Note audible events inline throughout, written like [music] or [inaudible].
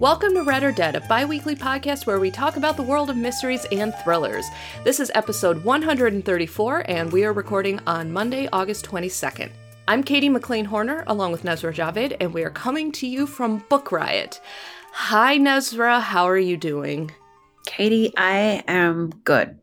Welcome to Read or Dead, a bi weekly podcast where we talk about the world of mysteries and thrillers. This is episode 134, and we are recording on Monday, August 22nd. I'm Katie McLean Horner, along with Nusrah Javed, and we are coming to you from Book Riot. Hi, Nusrah, how are you doing? Katie, I am good.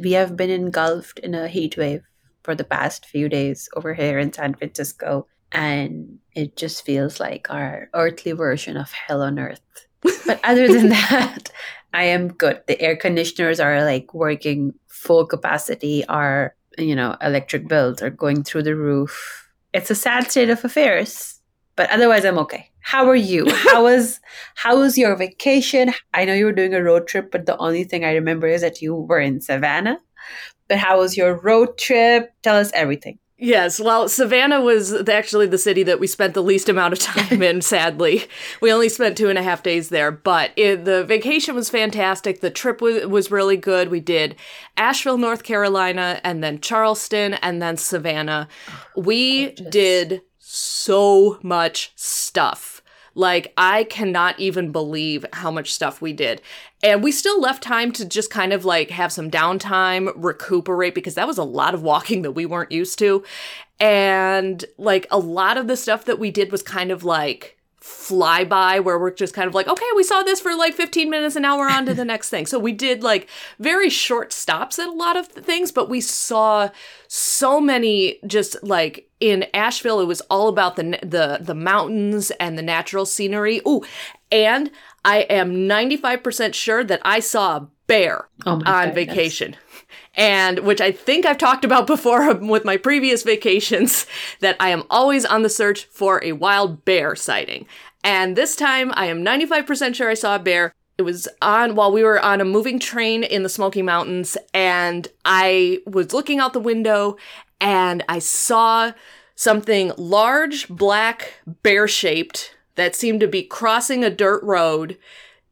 We have been engulfed in a heat wave for the past few days over here in San Francisco and it just feels like our earthly version of hell on earth. But other than [laughs] that, I am good. The air conditioners are like working full capacity. Our, you know, electric bills are going through the roof. It's a sad state of affairs, but otherwise I'm okay. How are you? How [laughs] was how was your vacation? I know you were doing a road trip, but the only thing I remember is that you were in Savannah. But how was your road trip? Tell us everything. Yes, well, Savannah was actually the city that we spent the least amount of [laughs] time in, sadly. We only spent two and a half days there, but it, the vacation was fantastic. The trip was, was really good. We did Asheville, North Carolina, and then Charleston, and then Savannah. We gorgeous. did so much stuff. Like, I cannot even believe how much stuff we did. And we still left time to just kind of like have some downtime, recuperate, because that was a lot of walking that we weren't used to. And like a lot of the stuff that we did was kind of like, flyby where we're just kind of like, okay, we saw this for like 15 minutes and now we're on to the [laughs] next thing. So we did like very short stops at a lot of things, but we saw so many just like in Asheville, it was all about the the the mountains and the natural scenery. Ooh, and I am 95% sure that I saw a bear oh on goodness. vacation and which I think I've talked about before [laughs] with my previous vacations, that I am always on the search for a wild bear sighting. And this time I am 95% sure I saw a bear. It was on while we were on a moving train in the Smoky Mountains, and I was looking out the window and I saw something large, black, bear shaped that seemed to be crossing a dirt road.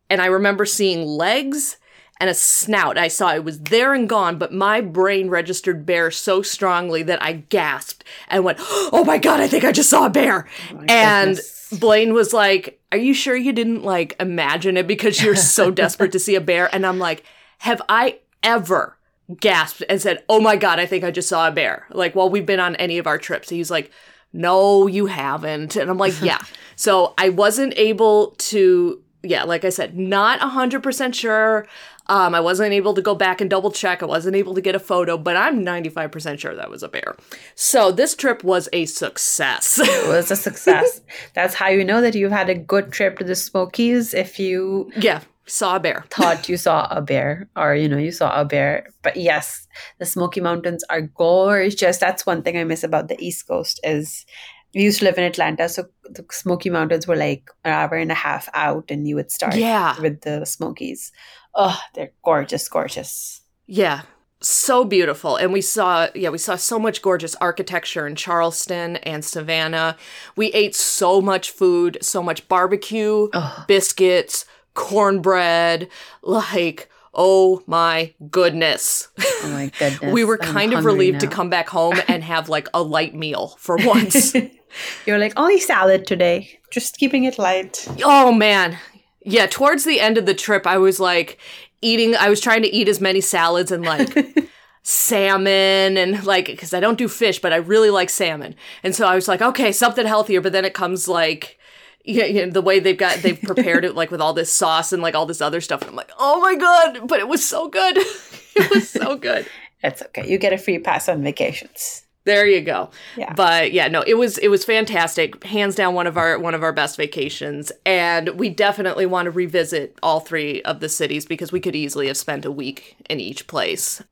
And I remember seeing legs and a snout. I saw it was there and gone, but my brain registered bear so strongly that I gasped and went, Oh my God, I think I just saw a bear. Oh and goodness. Blaine was like, Are you sure you didn't like imagine it because you're so [laughs] desperate to see a bear? And I'm like, Have I ever gasped and said, Oh my God, I think I just saw a bear? Like, while we've been on any of our trips. He's like, No, you haven't. And I'm like, Yeah. [laughs] so I wasn't able to yeah, like I said, not 100% sure. Um, I wasn't able to go back and double check. I wasn't able to get a photo, but I'm 95% sure that was a bear. So this trip was a success. it [laughs] was a success. That's how you know that you've had a good trip to the Smokies if you Yeah, saw a bear. thought you saw a bear or you know, you saw a bear. But yes, the Smoky Mountains are gorgeous. That's one thing I miss about the East Coast is we used to live in Atlanta, so the Smoky Mountains were like an hour and a half out, and you would start yeah. with the Smokies. Oh, they're gorgeous, gorgeous. Yeah, so beautiful. And we saw, yeah, we saw so much gorgeous architecture in Charleston and Savannah. We ate so much food, so much barbecue, oh. biscuits, cornbread, like Oh my goodness. Oh my [laughs] goodness. we were kind I'm of relieved now. to come back home and have like a light meal for once. [laughs] You're like, only salad today. Just keeping it light. Oh man. Yeah, towards the end of the trip, I was like eating, I was trying to eat as many salads and like [laughs] salmon and like, because I don't do fish, but I really like salmon. And so I was like, okay, something healthier. But then it comes like, yeah, you know, the way they've got they've prepared it like with all this sauce and like all this other stuff. And I'm like, oh my god! But it was so good. [laughs] it was so good. [laughs] It's okay. You get a free pass on vacations. There you go. Yeah. But yeah, no, it was it was fantastic. Hands down one of our one of our best vacations. And we definitely want to revisit all three of the cities because we could easily have spent a week in each place.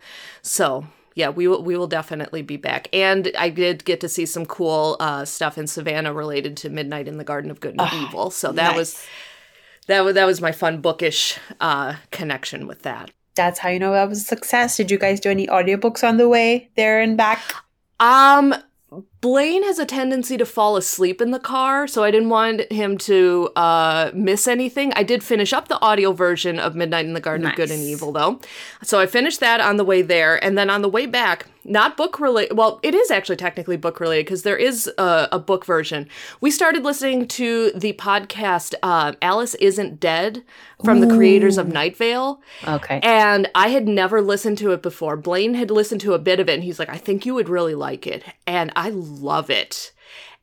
So yeah, we will we will definitely be back. And I did get to see some cool uh, stuff in Savannah related to Midnight in the Garden of Good and Ah, Evil. So that nice. was that was that was my fun bookish uh, connection with that. That's how you know that was a success. Did you guys do any audiobooks on the way there and back? Um, Blaine has a tendency to fall asleep in the car, so I didn't want him to uh, miss anything. I did finish up the audio version of Midnight in the Garden of Good and Evil, though. So I finished that on the way there, and then on the way back, not book related. Well, it is actually technically book related because there is a, a book version. We started listening to the podcast uh, Alice Isn't Dead from the creators of Night Vale. Okay. And I had never listened to it before. Blaine had listened to a bit of it and he's like, I think you would really like it. And I love it.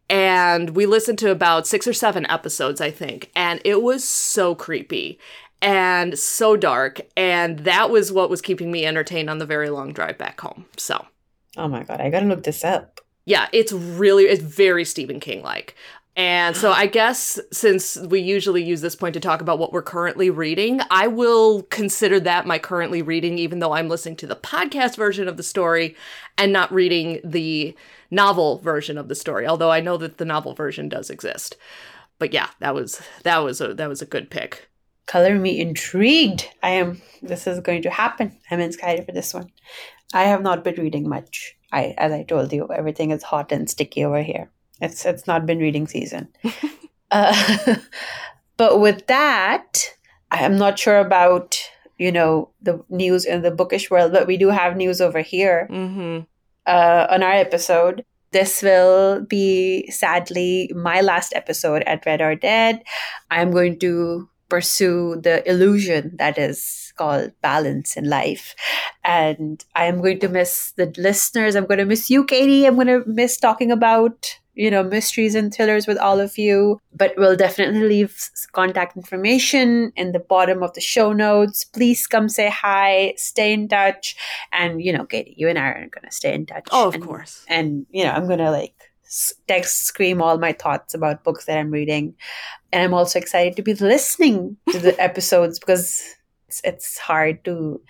And we listened to about six or seven episodes, I think. And it was so creepy and so dark. And that was what was keeping me entertained on the very long drive back home. So. oh my god, I gotta look this up. Yeah, it's really it's very Stephen King like. And so I guess since we usually use this point to talk about what we're currently reading, I will consider that my currently reading even though I'm listening to the podcast version of the story and not reading the novel version of the story, although I know that the novel version does exist. But yeah, that was that was a that was a good pick. Color me intrigued. I am. This is going to happen. I'm excited for this one. I have not been reading much. I, as I told you, everything is hot and sticky over here. It's it's not been reading season. [laughs] uh, [laughs] but with that, I am not sure about you know the news in the bookish world, but we do have news over here Mhm. uh, on our episode. This will be sadly my last episode at Read or Dead. I'm going to pursue the illusion that is called balance in life. And I am going to miss the listeners. I'm going to miss you, Katie. I'm going to miss talking about, you know, mysteries and thrillers with all of you. But we'll definitely leave contact information in the bottom of the show notes. Please come say hi, stay in touch. And, you know, Katie, you and I are going to stay in touch. Oh, of And- course. and you know i'm gonna like text scream all my thoughts about books that i'm reading and i'm also excited to be listening to the [laughs] episodes because it's, it's hard to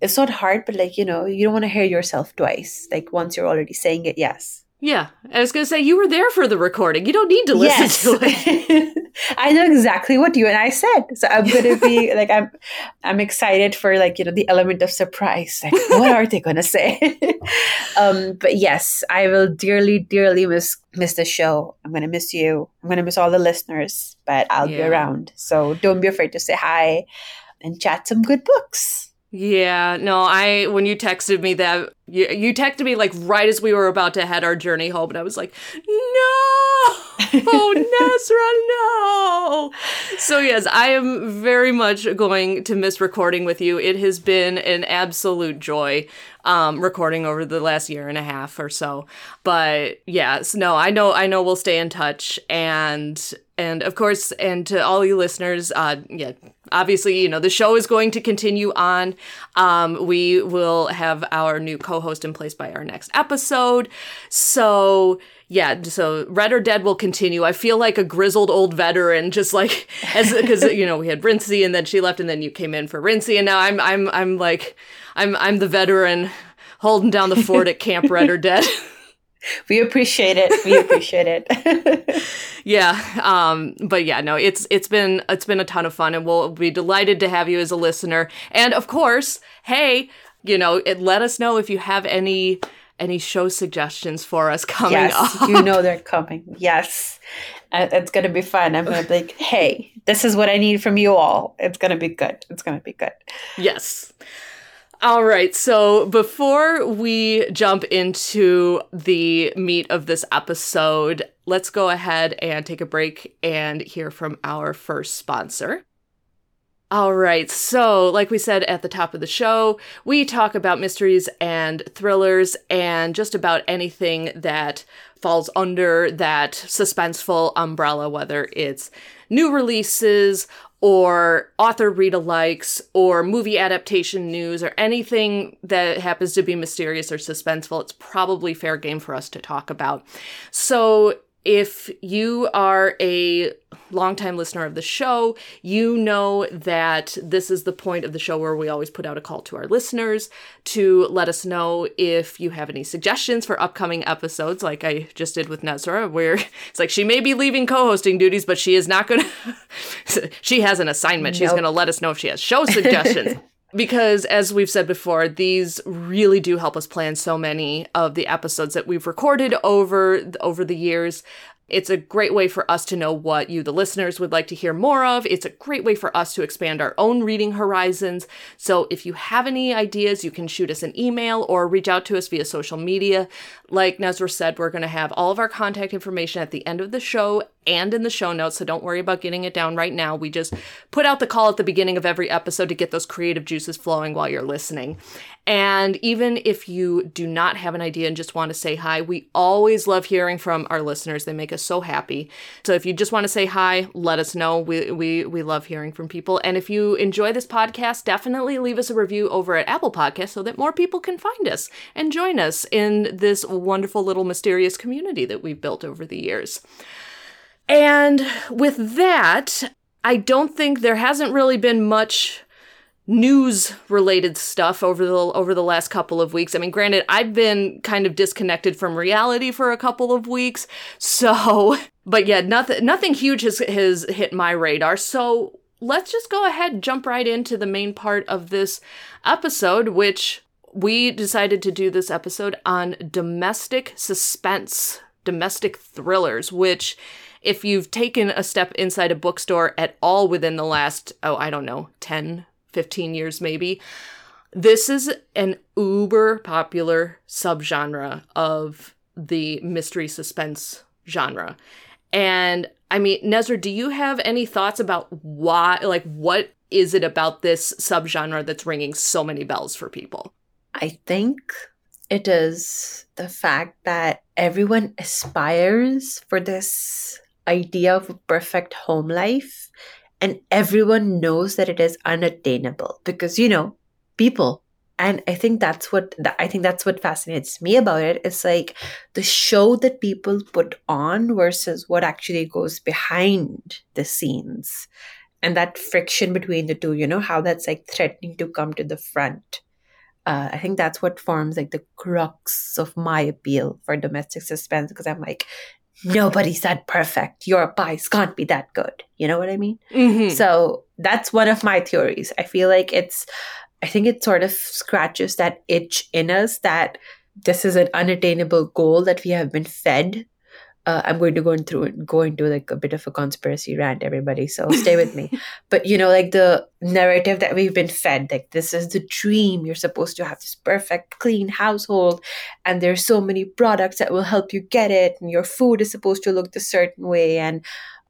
it's not hard but like you know you don't want to hear yourself twice like once you're already saying it yes Yeah. I was gonna say you were there for the recording. You don't need to listen yes. to it. [laughs] i know exactly what you and i said. So i'm gonna be [laughs] like i'm i'm excited for like you know the element of surprise. Like what are they gonna say? [laughs] Um but yes i will dearly dearly miss miss the show. I'm gonna miss you. I'm gonna miss all the listeners but i'll be around. So don't be afraid to say hi and chat some good books. Yeah, no, I when you texted me that you, you texted me like right as we were about to head our journey home, and I was like, no, oh [laughs] Nusrah, no. So yes, I am very much going to miss recording with you. It has been an absolute joy um, recording over the last year and a half or so. But yes, no, I know, I know we'll stay in touch and. And of course, and to all you listeners, uh, yeah, obviously, you know, the show is going to continue on. Um, we will have our new co host in place by our next episode. So, yeah, so Read or Dead will continue. I feel like a grizzled old veteran, just like [laughs] as because you know we had Rincey and then she left and then you came in for Rincey and now I'm I'm I'm like I'm I'm the veteran holding down the fort at Camp Read or Dead. [laughs] we appreciate it we appreciate it [laughs] yeah um but yeah no it's it's been it's been a ton of fun and we'll be delighted to have you as a listener and of course hey you know it, let us know if you have any any show suggestions for us coming yes up. you know [laughs] they're coming. Yes. Uh, it's gonna be fun. I'm gonna be like hey this is what i need from you all. It's gonna be good. It's gonna be good. Yes. All right. So before we jump into the meat of this episode, let's go ahead and take a break and hear from our first sponsor. All right. So, like we said at the top of the show, we talk about mysteries and thrillers and just about anything that falls under that suspenseful umbrella, whether it's new releases or author read alikes or movie adaptation news or anything that happens to be mysterious or suspenseful, it's probably fair game for us to talk about. So if you are a longtime listener of the show, you know that this is the point of the show where we always put out a call to our listeners to let us know if you have any suggestions for upcoming episodes, like I just did with Nusrah, where [laughs] it's like she may be leaving co hosting duties, but she is not going [laughs] to, she has an assignment. Nope. She's going to let us know if she has show suggestions. [laughs] because as we've said before these really do help us plan so many of the episodes that we've recorded over over the years it's a great way for us to know what you, the listeners, would like to hear more of. It's a great way for us to expand our own reading horizons. So if you have any ideas, you can shoot us an email or reach out to us via social media. Like Nusrah said, we're going to have all of our contact information at the end of the show and in the show notes, so don't worry about getting it down right now. We just put out the call at the beginning of every episode to get those creative juices flowing while you're listening. And even if you do not have an idea and just want to say hi, we always love hearing from our listeners. They make us so happy. So if you just want to say hi, let us know. We we we love hearing from people. And if you enjoy this podcast, definitely leave us a review over at Apple Podcasts so that more people can find us and join us in this wonderful little mysterious community that we've built over the years. And with that, I don't think there hasn't really been much news related stuff over the over the last couple of weeks. I mean, granted, I've been kind of disconnected from reality for a couple of weeks. So, [laughs] but yeah, nothing nothing huge has has hit my radar. So, let's just go ahead jump right into the main part of this episode, which we decided to do this episode on domestic suspense, domestic thrillers, which if you've taken a step inside a bookstore at all within the last, oh, I don't know, 10, 15 years maybe, this is an uber popular subgenre of the mystery suspense genre. And I mean, Nusrah, do you have any thoughts about why, like, what is it about this subgenre that's ringing so many bells for people? I think it is the fact that everyone aspires for this idea of a perfect home life and everyone knows that it is unattainable because you know people. And i think that's what i think that's what fascinates me about it. It's like the show that people put on versus what actually goes behind the scenes and that friction between the two you know how that's like threatening to come to the front. Uh, I think that's what forms like the crux of my appeal for domestic suspense because I'm like, nobody's that perfect. Your pies can't be that good. You know what I mean? Mm-hmm. So that's one of my theories. I feel like it's, I think it sort of scratches that itch in us that this is an unattainable goal that we have been fed uh, I'm going to go through go into like a bit of a conspiracy rant, everybody. So stay with me. [laughs] But you know, like the narrative that we've been fed, like this is the dream. You're supposed to have this perfect, clean household, and there's so many products that will help you get it, and your food is supposed to look the certain way, and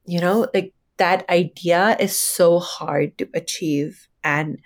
you know, like that idea is so hard to achieve, and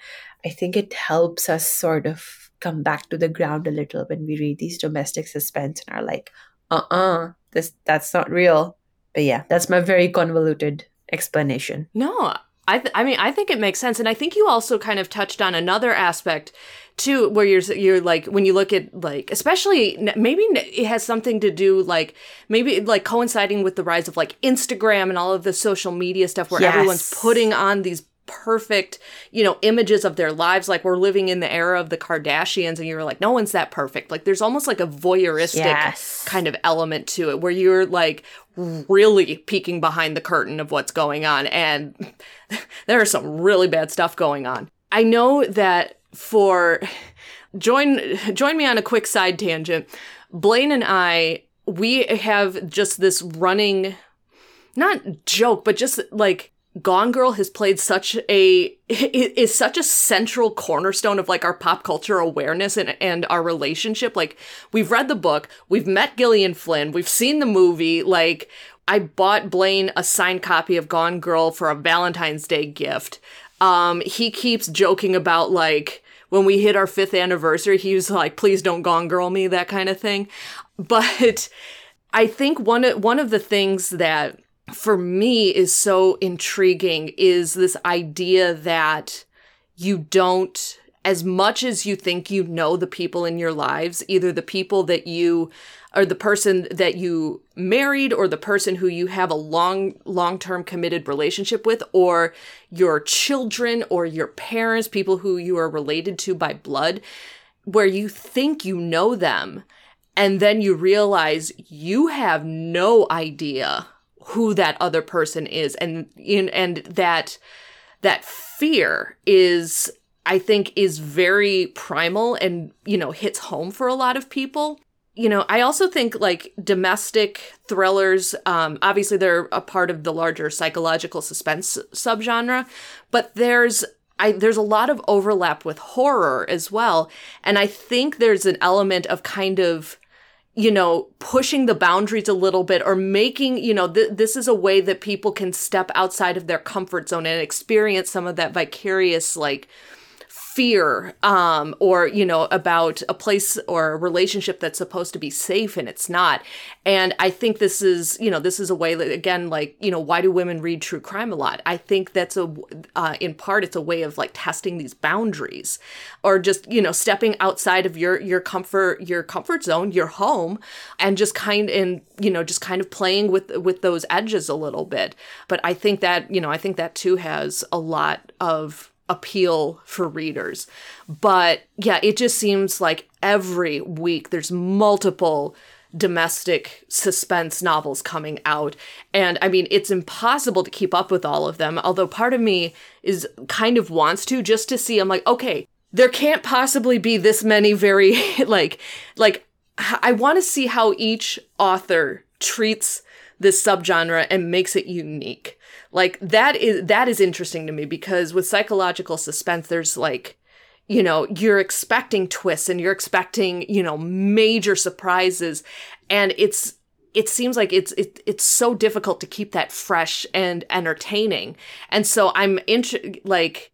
I think it helps us sort of come back to the ground a little when we read these domestic suspense and are like, uh-uh this that's not real. But yeah that's my very convoluted explanation. No I, th- I mean I think it makes sense. And I think you also kind of touched on another aspect too where you're you're like when you look at like especially maybe it has something to do like maybe like coinciding with the rise of like Instagram and all of the social media stuff where yes. everyone's putting on these perfect, you know, images of their lives. Like we're living in the era of the Kardashians, and you're like, no one's that perfect. Like there's almost like a voyeuristic yes. kind of element to it where you're like really peeking behind the curtain of what's going on. And [laughs] there is some really bad stuff going on. I know that for join join me on a quick side tangent. Blaine and I we have just this running not joke, but just like Gone Girl has played such a is such a central cornerstone of like our pop culture awareness and and our relationship. Like we've read the book, we've met Gillian Flynn, we've seen the movie. Like I bought Blaine a signed copy of Gone Girl for a Valentine's Day gift. Um, he keeps joking about like when we hit our fifth anniversary, he was like, "Please don't Gone Girl me," that kind of thing. But I think one one of the things that for me is so intriguing is this idea that you don't as much as you think you know the people in your lives, either the people that you or the person that you married or the person who you have a long long-term committed relationship with or your children or your parents, people who you are related to by blood, where you think you know them and then you realize you have no idea who that other person is and and that that fear is I think is very primal and, you know, hits home for a lot of people. You know, I also think like domestic thrillers, um, obviously they're a part of the larger psychological suspense subgenre, but there's I, there's a lot of overlap with horror as well. And I think there's an element of kind of, you know, pushing the boundaries a little bit or making, you know, th- this is a way that people can step outside of their comfort zone and experience some of that vicarious, like, fear um, or you know about a place or a relationship that's supposed to be safe and it's not. And i think this is you know this is a way that again like you know why do women read true crime a lot? I think that's a uh, in part it's a way of like testing these boundaries or just you know stepping outside of your your comfort your comfort zone your home and just kind and you know just kind of playing with with those edges a little bit. But i think that you know i think that too has a lot of appeal for readers. But yeah, it just seems like every week there's multiple domestic suspense novels coming out. And I mean, it's impossible to keep up with all of them, although part of me is kind of wants to just to see. I'm like, okay, there can't possibly be this many very [laughs] like like I want to see how each author treats this subgenre and makes it unique like that is that is interesting to me because with psychological suspense there's like you know you're expecting twists and you're expecting you know major surprises. And it's it seems like it's it, it's so difficult to keep that fresh and entertaining. And so i'm int- like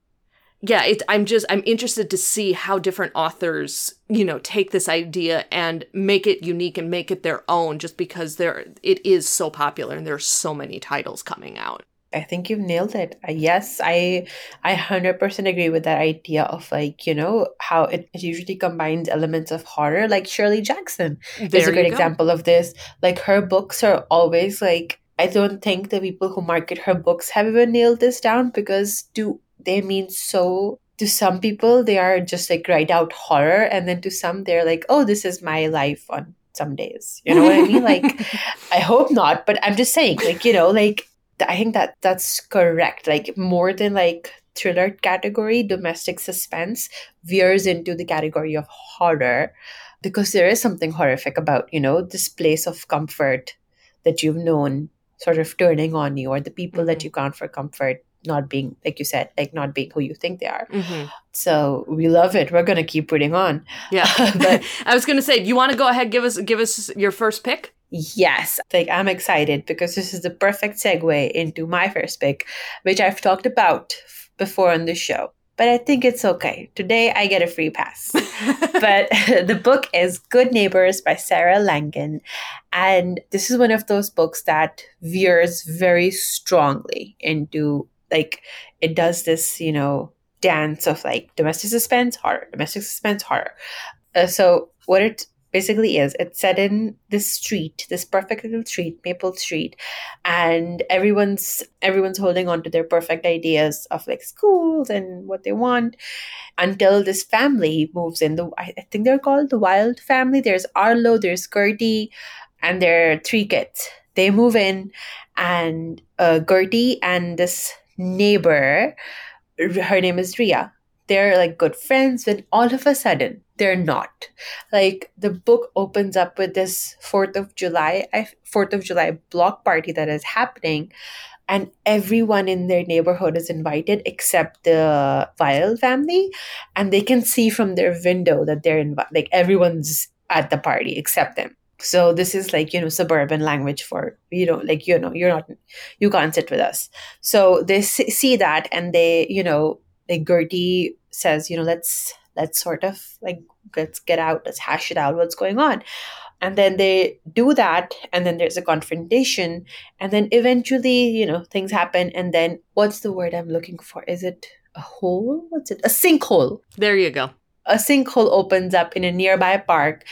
yeah it, i'm just i'm interested to see how different authors you know take this idea and make it unique and make it their own just because there it is so popular and there's so many titles coming out I think you've nailed it. Yes, I I hundred percent agree with that idea of like you know how it, it usually combines elements of horror. Like Shirley Jackson there is a great example of this. Like her books are always like I don't think the people who market her books have even nailed this down because do they mean so to some people they are just like write out horror and then to some they're like oh this is my life on some days you know what i mean like [laughs] i hope not but i'm just saying like you know like I think that that's correct. Like more than like thriller category, domestic suspense veers into the category of horror because there is something horrific about, you know, this place of comfort that you've known sort of turning on you or the people mm-hmm. that you count for comfort not being like you said like not being who you think they are mm-hmm. so we love it we're gonna keep putting on yeah [laughs] but [laughs] i was gonna say do you want to go ahead give us give us your first pick Yes, like I'm excited because this is the perfect segue into my first pick, which I've talked about before on the show. But I think it's okay. Today I get a free pass. [laughs] but [laughs] the book is Good Neighbors by Sarah Langan. And this is one of those books that veers very strongly into like, it does this, you know, dance of like domestic suspense, horror, domestic suspense, horror. Uh, so, what it basically is. It's set in this street, this perfect little street, Maple Street, and everyone's everyone's holding on to their perfect ideas of like schools and what they want until this family moves in. The I think they're called the Wilde family. There's Arlo, there's Gertie, and there are three kids. They move in, and uh, Gertie and this neighbor, her name is Rhea. They're like good friends, when all of a sudden they're not. Like the book opens up with this 4th of July, 4th of July block party that is happening and everyone in their neighborhood is invited except the Wilde family and they can see from their window that they're invited like everyone's at the party except them. So this is like, you know, suburban language for, you know, like, you know, you're not, you can't sit with us. So they see that and they, you know, like Gertie says, you know, let's let's sort of like let's get out let's hash it out what's going on. And then they do that and then there's a confrontation and then eventually you know things happen and then what's the word i'm looking for? Is it a hole? What's it? A sinkhole. There you go. a sinkhole opens up in a nearby park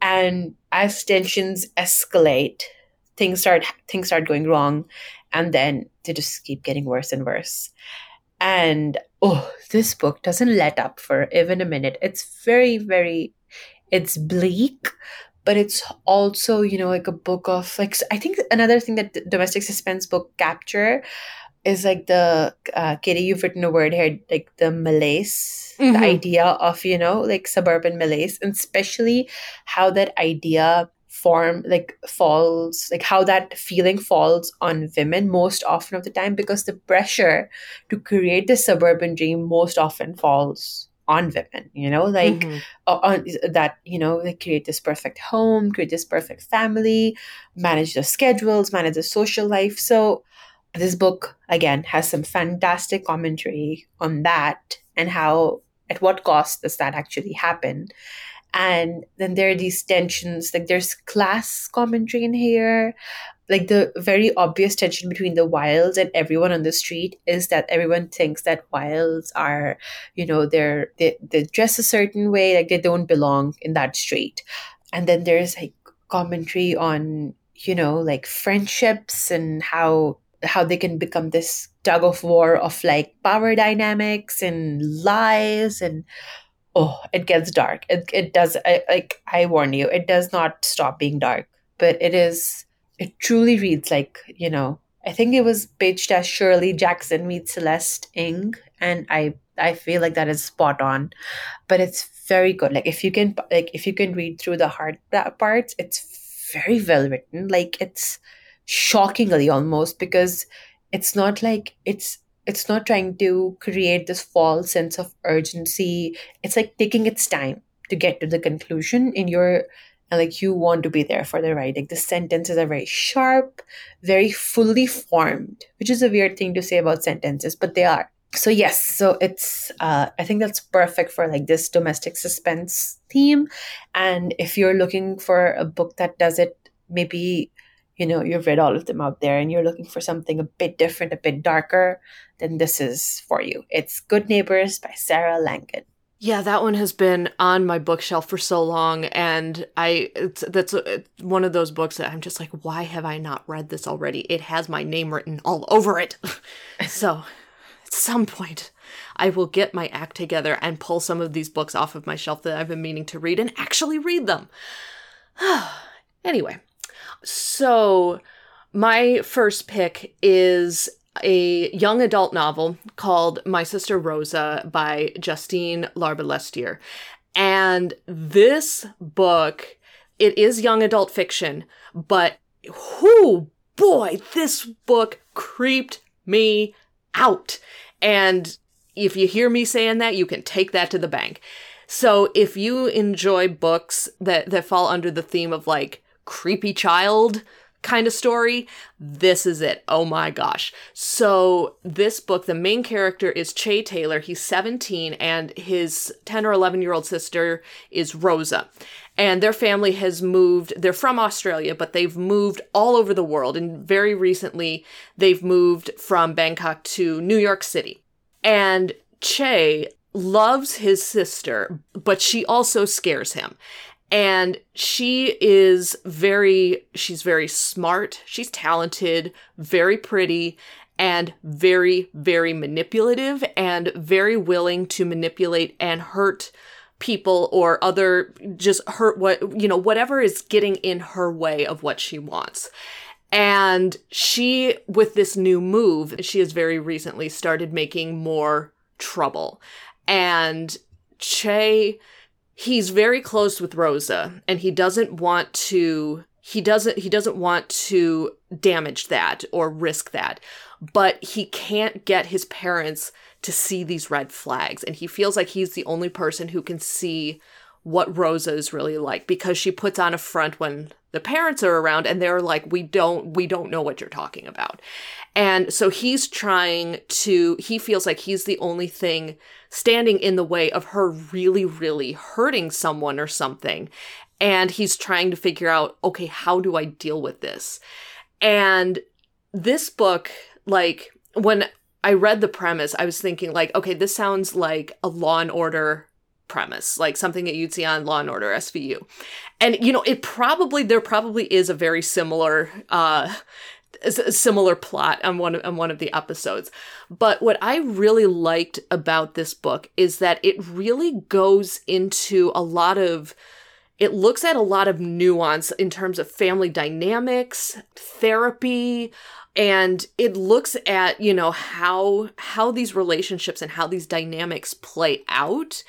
and as tensions escalate things start things start going wrong and then they just keep getting worse and worse and oh this book doesn't let up for even a minute it's very very it's bleak but it's also you know like a book of like i think another thing that domestic suspense book capture is like the uh, Katie, you've written a word here, like the malaise, Mhm. the idea of you know like suburban malaise, and especially how that idea form like falls, like how that feeling falls on women most often of the time because the pressure to create the suburban dream most often falls on women. You know, like Mhm. uh, on that you know they create this perfect home create this perfect family manage their schedules manage their social life so this book again has some fantastic commentary on that and how at what cost does that actually happen and then there are these tensions like there's class commentary in here. Like the very obvious tension between the Wildes and everyone on the street is that everyone thinks that Wildes are you know they're they, they dress a certain way like they don't belong in that street. And then there's like commentary on you know like friendships and how how they can become this tug of war of like power dynamics and lies and oh it gets dark. It, it does I, like i warn you it does not stop being dark. But it is it truly reads like you know i think it was pitched as shirley jackson meets celeste ng and i i feel like that is spot on. But it's very good. Like if you can like if you can read through the hard pa- parts it's very well written. Like it's shockingly almost because it's not like it's it's not trying to create this false sense of urgency. It's like taking its time to get to the conclusion in your and like you want to be there for the like the sentences are very sharp very fully formed which is a weird thing to say about sentences but they are. So yes so it's uh i think that's perfect for like this domestic suspense theme. And if you're looking for a book that does it maybe you know you've read all of them out there and you're looking for something a bit different a bit darker then this is for you it's good neighbors by sarah langan Yeah, that one has been on my bookshelf for so long, and I it's, that's uh, one of those books that I'm just like, why have I not read this already? It has my name written all over it. [laughs] so, at some point, I will get my act together and pull some of these books off of my shelf that I've been meaning to read and actually read them. [sighs] anyway, so my first pick is a young adult novel called My Sister Rosa by Justine Larbalestier. And this book, it is young adult fiction, but whoo boy, this book creeped me out. And if you hear me saying that, you can take that to the bank. So if you enjoy books that, that fall under the theme of like creepy child kind of story, this is it. Oh my gosh. So, this book, the main character is Che Taylor. He's 17, and his 10 or 11 year old sister is Rosa. And their family has moved, they're from Australia, but they've moved all over the world. And very recently, they've moved from Bangkok to New York City. And Che loves his sister, but she also scares him and she is very she's very smart she's talented very pretty and very very manipulative and very willing to manipulate and hurt people or other just hurt what you know whatever is getting in her way of what she wants. And she with this new move she has very recently started making more trouble. And che he's very close with Rosa and he doesn't want to he doesn't he doesn't want to damage that or risk that but he can't get his parents to see these red flags and he feels like he's the only person who can see what Rosa is really like because she puts on a front when the parents are around and they're like we don't we don't know what you're talking about. And so he's trying to he feels like he's the only thing standing in the way of her really really hurting someone or something. and he's trying to figure out, okay, how do I deal with this? And this book, like, when I read the premise, I was thinking, like, okay, this sounds like a Law and Order premise, like something that you'd see on Law and Order SVU. And you know, it probably there probably is a very similar uh similar plot on one on one of the episodes. But what I really liked about this book is that it really goes into a lot of it looks at a lot of nuance in terms of family dynamics, therapy, and it looks at, you know, how how these relationships and how these dynamics play out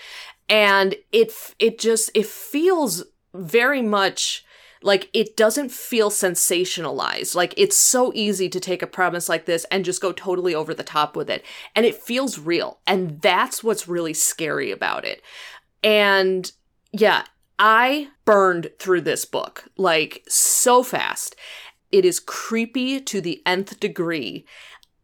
and it it just it feels very much like it doesn't feel sensationalized. Like it's so easy to take a premise like this and just go totally over the top with it. And it feels real. And that's what's really scary about it. And yeah i burned through this book like so fast. It is creepy to the nth degree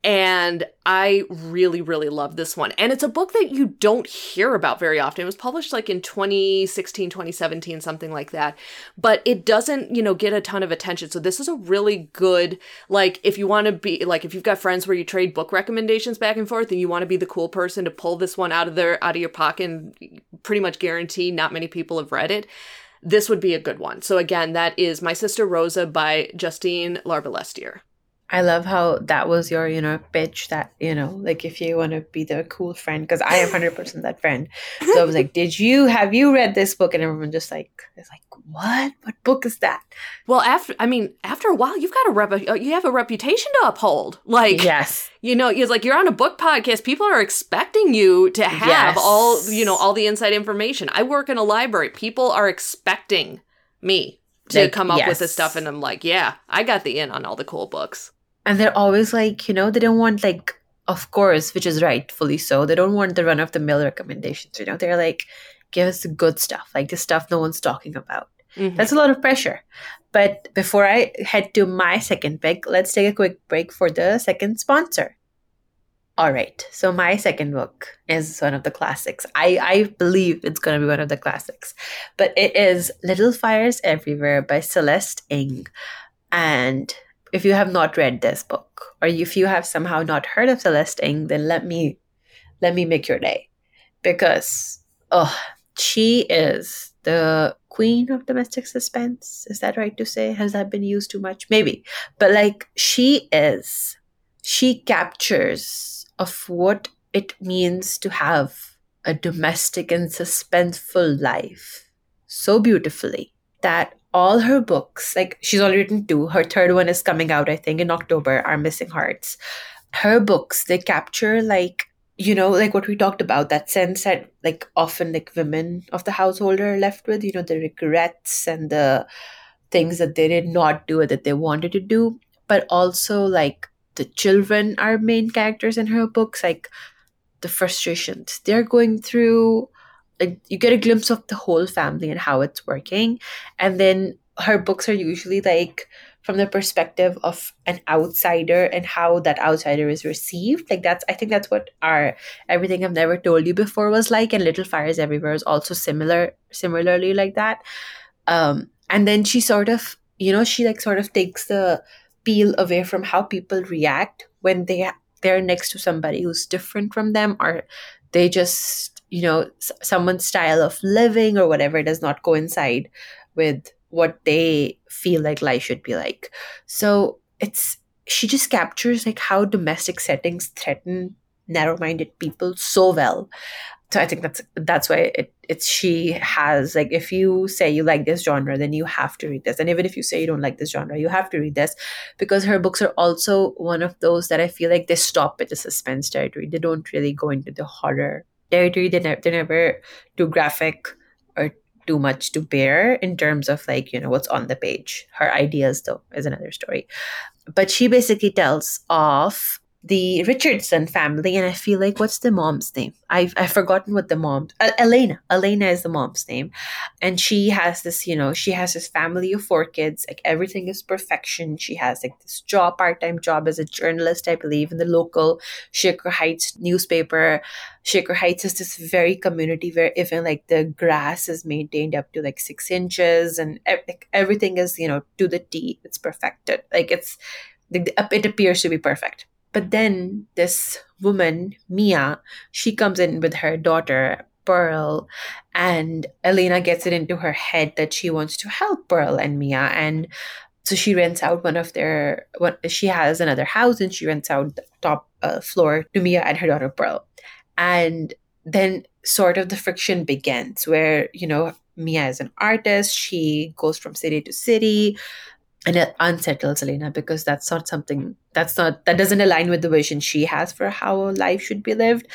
and I really, really love this one. And it's a book that you don't hear about very often. It was published like in 2016, 2017, something like that. But it doesn't, you know, get a ton of attention. So this is a really good, like, if you want to be, like, if you've got friends where you trade book recommendations back and forth and you want to be the cool person to pull this one out of their, out of your pocket and pretty much guarantee not many people have read it this would be a good one. So again, that is My Sister Rosa by Justine Larbalestier. I love how that was your, you know, pitch that, you know, like if you want to be the cool friend, because I am 100% that friend. So I was like, did you, have you read this book? And everyone just like, it's like, what? What book is that? Well, after, I mean, after a while, you've got a rep, uh, you have a reputation to uphold. Like, yes, you know, it's like you're on a book podcast. People are expecting you to have yes. all, you know, all the inside information. I work in a library. People are expecting me to like, come up yes. with this stuff. And I'm like, yeah, I got the in on all the cool books and they're always like you know they don't want like of course which is rightfully so they don't want the run of the mill recommendations you know? They're like give us the good stuff like the stuff no one's talking about. Mm-hmm. that's a lot of pressure. But before i head to my second pick let's take a quick break for the second sponsor. All right. So my second book is one of the classics. I i believe it's going to be one of the classics. But it is little fires everywhere by celeste ng. And if you have not read this book or if you have somehow not heard of Celeste Ng, then let me let me make your day. Because oh she is the queen of domestic suspense. Is that right to say? Has that been used too much? Maybe. But like she is she captures of what it means to have a domestic and suspenseful life so beautifully that all her books, like she's already written two, her third one is coming out, I think, in October, Our Missing Hearts. Her books, they capture like, you know, like what we talked about, that sense that like often like women of the household are left with, you know, the regrets and the things that they did not do or that they wanted to do. But also like the children are main characters in her books, like the frustrations they're going through you get a glimpse of the whole family and how it's working. And then her books are usually like from the perspective of an outsider and how that outsider is received. Like that's i think that's what our everything i've never told you before was like and little fires everywhere is also similar similarly like that. Um and then she sort of you know she like sort of takes the peel away from how people react when they they're next to somebody who's different from them or they just you know someone's style of living or whatever does not coincide with what they feel like life should be like. So it's she just captures like how domestic settings threaten narrow-minded people so well. So i think that's that's why it, it's she has like if you say you like this genre then you have to read this. And even if you say you don't like this genre you have to read this because her books are also one of those that i feel like they stop at the suspense territory. They don't really go into the horror territory. They never, they're never too graphic or too much to bear in terms of like you know what's on the page. Her ideas though is another story, but she basically tells of the Richardson family, and I feel like what's the mom's name? I've I've forgotten what the mom. Uh, Elena. Elena is the mom's name, and she has this. You know, she has this family of four kids. Like everything is perfection. She has like this job, part time job as a journalist, I believe, in the local Shaker Heights newspaper. Shaker Heights is this very community where even like the grass is maintained up to like six inches, and like everything is you know to the T. It's perfected. Like it's it appears to be perfect but then this woman, Mia, she comes in with her daughter, Pearl, and Elena gets it into her head that she wants to help Pearl and Mia. And so she rents out one of their, what she has another house and she rents out the top uh, floor to Mia and her daughter, Pearl. And then sort of the friction begins where, you know, Mia is an artist. She goes from city to city and it unsettles Elena because that's not something that's not that doesn't align with the vision she has for how life should be lived.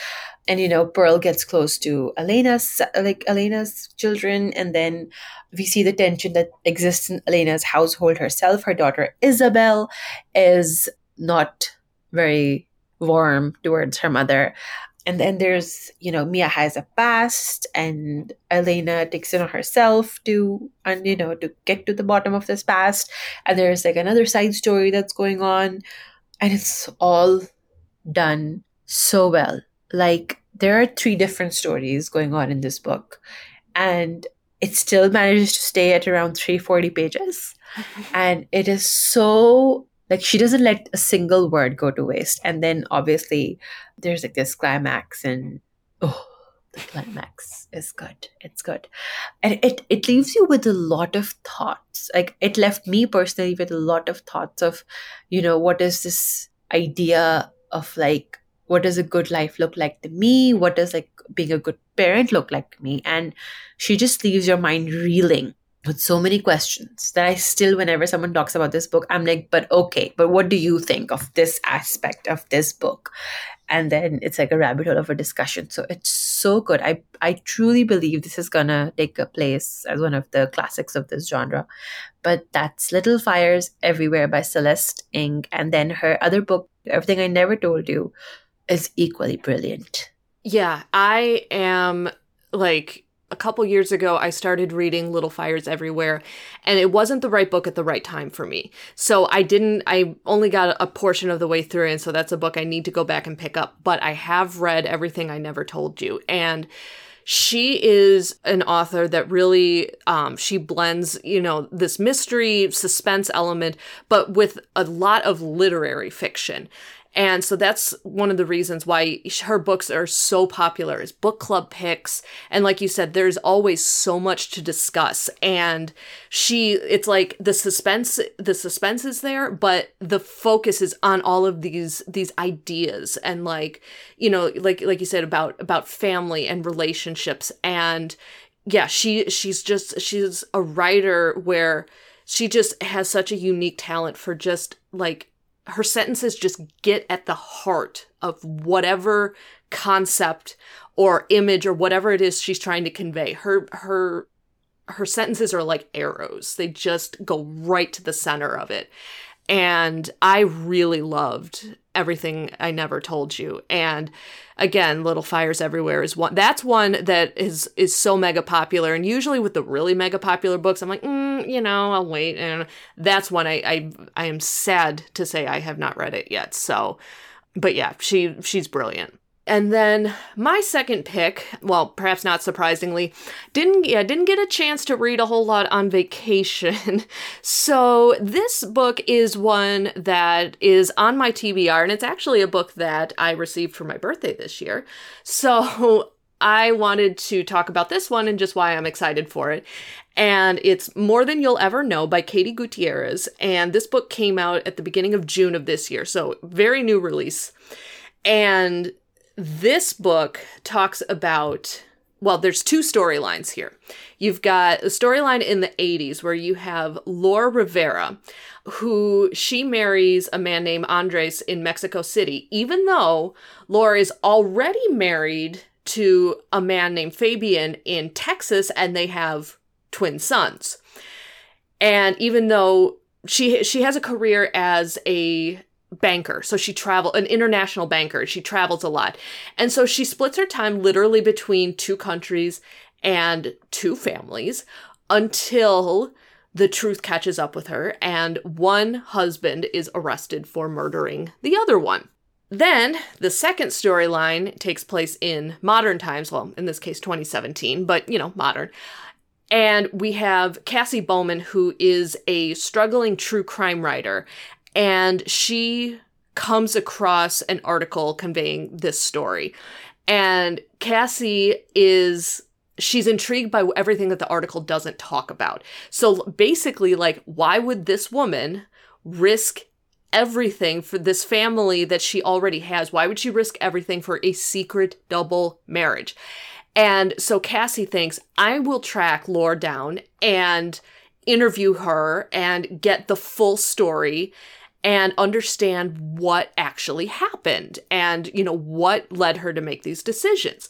And you know, Pearl gets close to Elena's like Elena's children, and then we see the tension that exists in Elena's household herself. Her daughter Isabel is not very warm towards her mother and then there's you know mia has a past and elena takes it on herself to and you know to get to the bottom of this past. And there's like another side story that's going on. And it's all done so well. Like there are three different stories going on in this book. And it still manages to stay at around 340 pages. [laughs] And it is so like she doesn't let a single word go to waste. And then obviously there's like this climax and oh the climax is good. It's good. And it it leaves you with a lot of thoughts. Like it left me personally with a lot of thoughts of you know what is this idea of like what does a good life look like to me? What does like being a good parent look like to me? And she just leaves your mind reeling with so many questions that I still, whenever someone talks about this book, I'm like, but okay, but what do you think of this aspect of this book? And then it's like a rabbit hole of a discussion. So it's so good. I, I truly believe this is gonna take a place as one of the classics of this genre. But that's Little Fires Everywhere by Celeste Ng. And then her other book, Everything I Never Told You, is equally brilliant. Yeah, I am like a couple years ago, I started reading Little Fires Everywhere, and it wasn't the right book at the right time for me. So I didn't, I only got a portion of the way through, and so that's a book I need to go back and pick up. But I have read Everything I Never Told You, and she is an author that really um, she blends you know this mystery suspense element but with a lot of literary fiction and so that's one of the reasons why her books are so popular is book club picks. And like you said, there's always so much to discuss. And she, it's like the suspense, the suspense is there, but the focus is on all of these, these ideas and like, you know, like, like you said about, about family and relationships. And yeah, she, she's just, she's a writer where she just has such a unique talent for just like her sentences just get at the heart of whatever concept or image or whatever it is she's trying to convey. Her her her sentences are like arrows. They just go right to the center of it. And I really loved everything I never told you. And again, Little Fires Everywhere is one. That's one that is is so mega popular. And usually with the really mega popular books, I'm like, mm, you know, I'll wait. And that's one I, I I am sad to say I have not read it yet. So, but yeah, she she's brilliant. And then my second pick, well, perhaps not surprisingly, didn't yeah, didn't get a chance to read a whole lot on vacation. [laughs] so this book is one that is on my TBR and it's actually a book that I received for my birthday this year. So [laughs] I wanted to talk about this one and just why I'm excited for it. And it's More Than You'll Ever Know by Katie Gutierrez. And this book came out at the beginning of June of this year. So very new release. And this book talks about well, there's two storylines here. You've got a storyline in the 80s where you have Laura Rivera, who she marries a man named Andres in Mexico City, even though Laura is already married to a man named Fabian in Texas and they have twin sons. And even though she she has a career as a banker. So she travel an international banker. She travels a lot. And so she splits her time literally between two countries and two families until the truth catches up with her and one husband is arrested for murdering the other one. Then the second storyline takes place in modern times, well, in this case 2017, but you know, modern. And we have Cassie Bowman, who is a struggling true crime writer, and she comes across an article conveying this story. And Cassie is she's intrigued by everything that the article doesn't talk about. So basically like why would this woman risk everything for this family that she already has? Why would she risk everything for a secret double marriage? And so Cassie thinks, I will track Laura down and interview her and get the full story and understand what actually happened and, you know, what led her to make these decisions.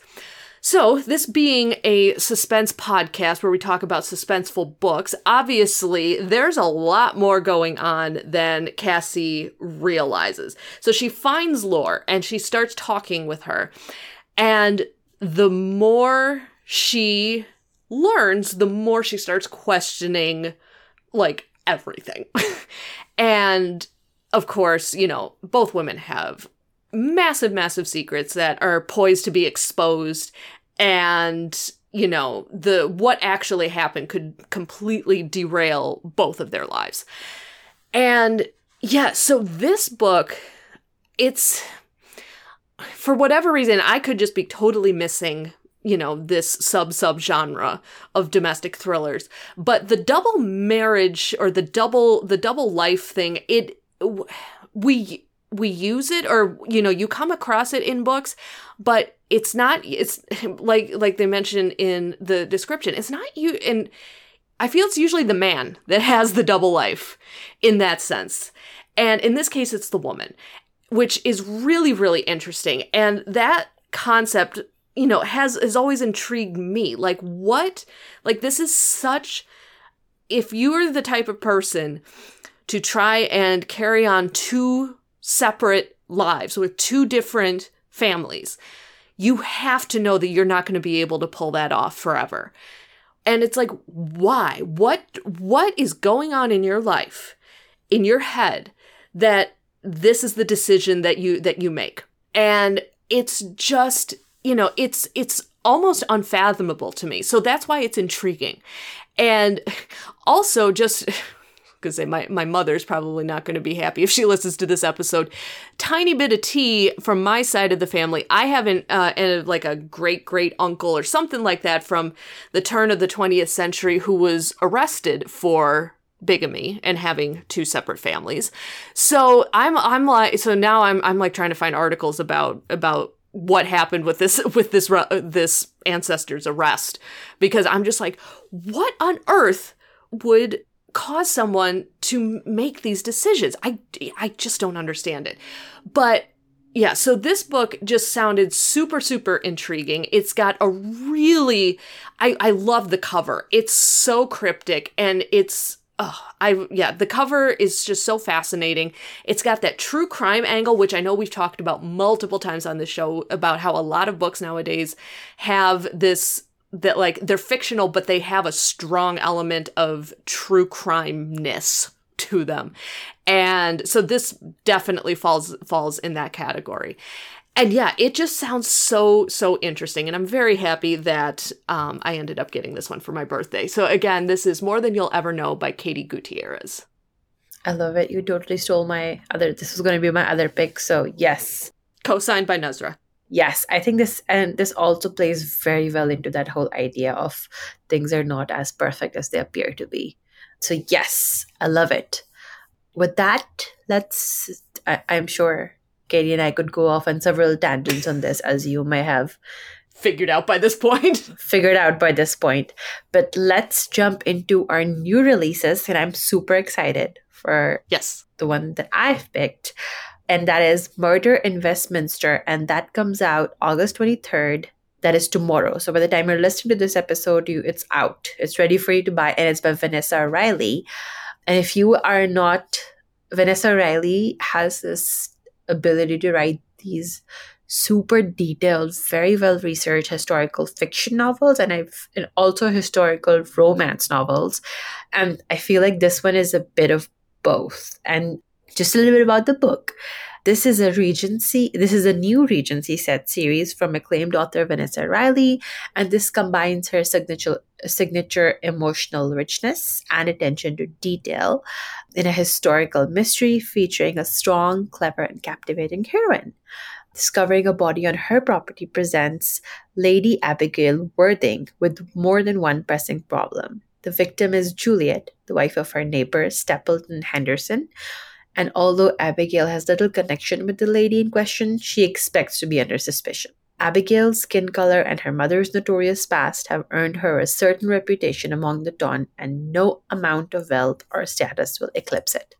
So, this being a suspense podcast where we talk about suspenseful books, obviously there's a lot more going on than Cassie realizes. So, she finds Laura and she starts talking with her. And the more she learns, the more she starts questioning like everything. [laughs] and of course, you know, both women have massive, massive secrets that are poised to be exposed. And, you know, the what actually happened could completely derail both of their lives. And yeah, so this book, it's for whatever reason, I could just be totally missing you know this sub sub genre of domestic thrillers but the double marriage or the double the double life thing it we we use it or you know you come across it in books but it's not it's [laughs] like like they mentioned in the description it's not you and i feel it's usually the man that has the double life in that sense. And in this case it's the woman which is really really interesting. And that concept you know has has always intrigued me. Like what like this is such if you're the type of person to try and carry on two separate lives with two different families, you have to know that you're not going to be able to pull that off forever. And it's like, why? What what is going on in your life, in your head, that this is the decision that you that you make? And it's just, you know, it's it's almost unfathomable to me. So that's why it's intriguing. And [laughs] also just [laughs] because my, my mother's probably not going to be happy if she listens to this episode. Tiny bit of tea from my side of the family. I have an, uh, a, like a great great uncle or something like that from the turn of the 20th century who was arrested for bigamy and having two separate families. So I'm I'm like so now I'm I'm like trying to find articles about about what happened with this [laughs] with this this ancestor's arrest because I'm just like what on earth would cause someone to make these decisions. I, I just don't understand it. But yeah, so this book just sounded super, super intriguing. It's got a really, I, I love the cover. It's so cryptic and it's, oh, I, yeah, the cover is just so fascinating. It's got that true crime angle, which I know we've talked about multiple times on the show about how a lot of books nowadays have this that like they're fictional but they have a strong element of true crime ness to them. And so this definitely falls falls in that category. And yeah it just sounds so so interesting. And i'm very happy that um, i ended up getting this one for my birthday. So again this is more than you'll ever know by katie gutierrez. I love it. You totally stole my other this was going to be my other pick. So yes. Co-signed by Nusrah yes i think this and this also plays very well into that whole idea of things are not as perfect as they appear to be. So yes i love it. With that let's I, i'm sure katie and i could go off on several tangents on this as you may have figured out by this point. [laughs] Figured out by this point. But let's jump into our new releases and i'm super excited for yes. the one that i've picked and that is Murder in Westminster, and that comes out August 23rd. That is tomorrow. So by the time you're listening to this episode, you it's out. It's ready for you to buy, and it's by Vanessa Riley. And if you are not Vanessa Riley has this ability to write these super detailed, very well researched historical fiction novels and I've and also historical romance novels. And I feel like this one is a bit of both. And just a little bit about the book. This is a Regency, this is a new Regency set series from acclaimed author Vanessa Riley, and this combines her signature signature emotional richness and attention to detail in a historical mystery featuring a strong, clever, and captivating heroine. Discovering a body on her property presents Lady Abigail Worthing with more than one pressing problem. The victim is Juliet, the wife of her neighbor Stapleton Henderson. And although Abigail has little connection with the lady in question, she expects to be under suspicion. Abigail's skin color and her mother's notorious past have earned her a certain reputation among the ton, and no amount of wealth or status will eclipse it.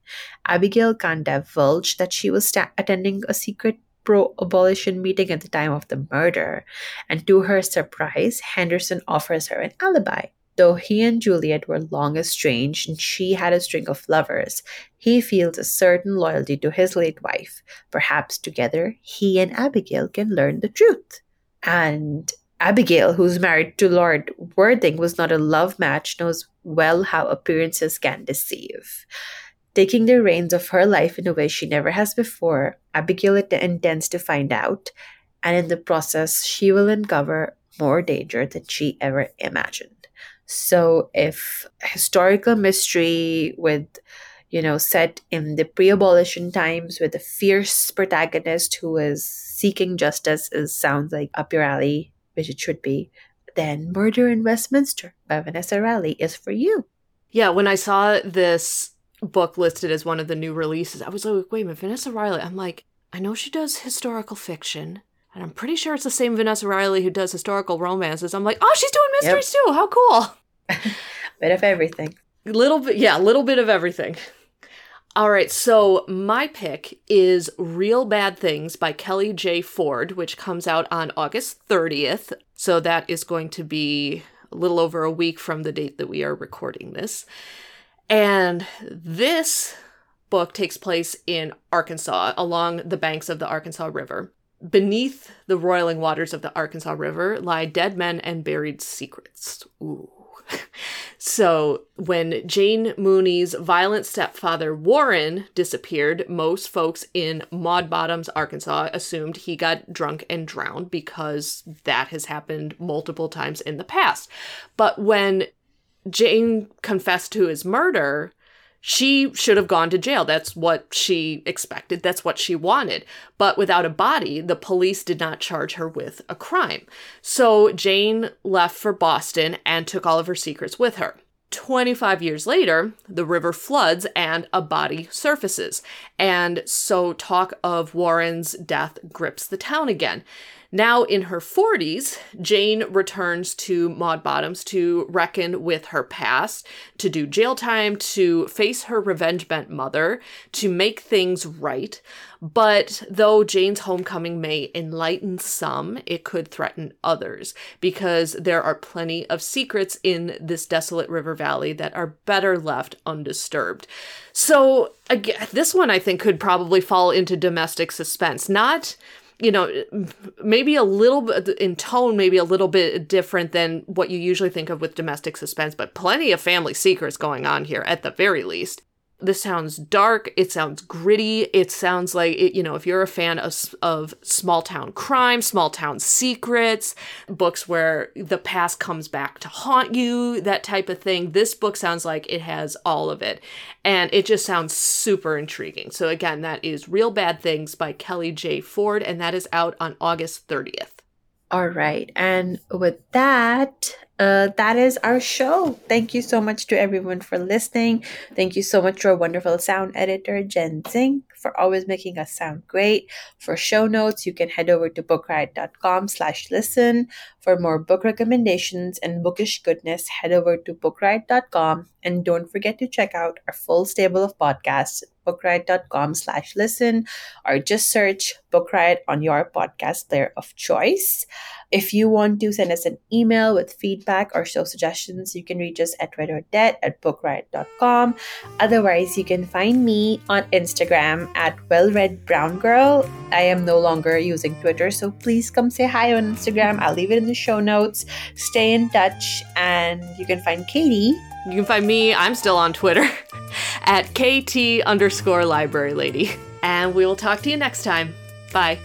Abigail can't divulge that she was sta- attending a secret pro abolition meeting at the time of the murder, and to her surprise, Henderson offers her an alibi. Though he and Juliet were long estranged and she had a string of lovers, he feels a certain loyalty to his late wife. Perhaps together he and Abigail can learn the truth. And Abigail, who's married to Lord Worthing, was not a love match, knows well how appearances can deceive. Taking the reins of her life in a way she never has before, Abigail intends to find out, and in the process, she will uncover more danger than she ever imagined. So, if historical mystery with you know, set in the pre abolition times with a fierce protagonist who is seeking justice is sounds like up your alley, which it should be, then Murder in Westminster by Vanessa Riley is for you. Yeah, when I saw this book listed as one of the new releases, I was like, wait a minute, Vanessa Riley. I'm like, I know she does historical fiction, and I'm pretty sure it's the same Vanessa Riley who does historical romances. I'm like, oh, she's doing mysteries yep. too. How cool! [laughs] bit of everything. Little bit, yeah, little bit of everything. All right, so my pick is Real Bad Things by Kelly J. Ford, which comes out on August 30th. So that is going to be a little over a week from the date that we are recording this. And this book takes place in Arkansas along the banks of the Arkansas River. Beneath the roiling waters of the Arkansas River lie dead men and buried secrets. Ooh. [laughs] so, when Jane Mooney's violent stepfather Warren disappeared, most folks in Maud Bottoms, Arkansas assumed he got drunk and drowned because that has happened multiple times in the past. But when Jane confessed to his murder, she should have gone to jail. That's what she expected. That's what she wanted. But without a body, the police did not charge her with a crime. So Jane left for Boston and took all of her secrets with her. 25 years later, the river floods and a body surfaces. And so talk of Warren's death grips the town again. Now in her 40s, Jane returns to Maud Bottoms to reckon with her past, to do jail time, to face her revenge bent mother, to make things right. But though Jane's homecoming may enlighten some, it could threaten others because there are plenty of secrets in this desolate river valley that are better left undisturbed. So, again, this one I think could probably fall into domestic suspense. Not you know, maybe a little bit in tone, maybe a little bit different than what you usually think of with domestic suspense, but plenty of family secrets going on here at the very least this sounds dark it sounds gritty it sounds like it, you know if you're a fan of, of small town crime small town secrets books where the past comes back to haunt you that type of thing this book sounds like it has all of it. And it just sounds super intriguing. So again that is real bad things by kelly j. Ford and that is out on august 30th all right. And with that, uh, that is our show. Thank you so much to everyone for listening. Thank you so much to our wonderful sound editor, Jen Zing, for always making us sound great. For show notes, you can head over to bookriot.com slash listen. For more book recommendations and bookish goodness, head over to bookriot.com. And don't forget to check out our full stable of podcasts bookriot.com slash listen or just search Book Riot on your podcast player of choice. If you want to send us an email with feedback or show suggestions, you can reach us at readordead at bookriot.com. Otherwise, you can find me on Instagram at wellreadbrowngirl. I am no longer using Twitter, so please come say hi on Instagram. I'll leave it in the show notes. Stay in touch, and you can find Katie. You can find me, I'm still on Twitter, [laughs] at KT underscore library lady. And we will talk to you next time. Bye.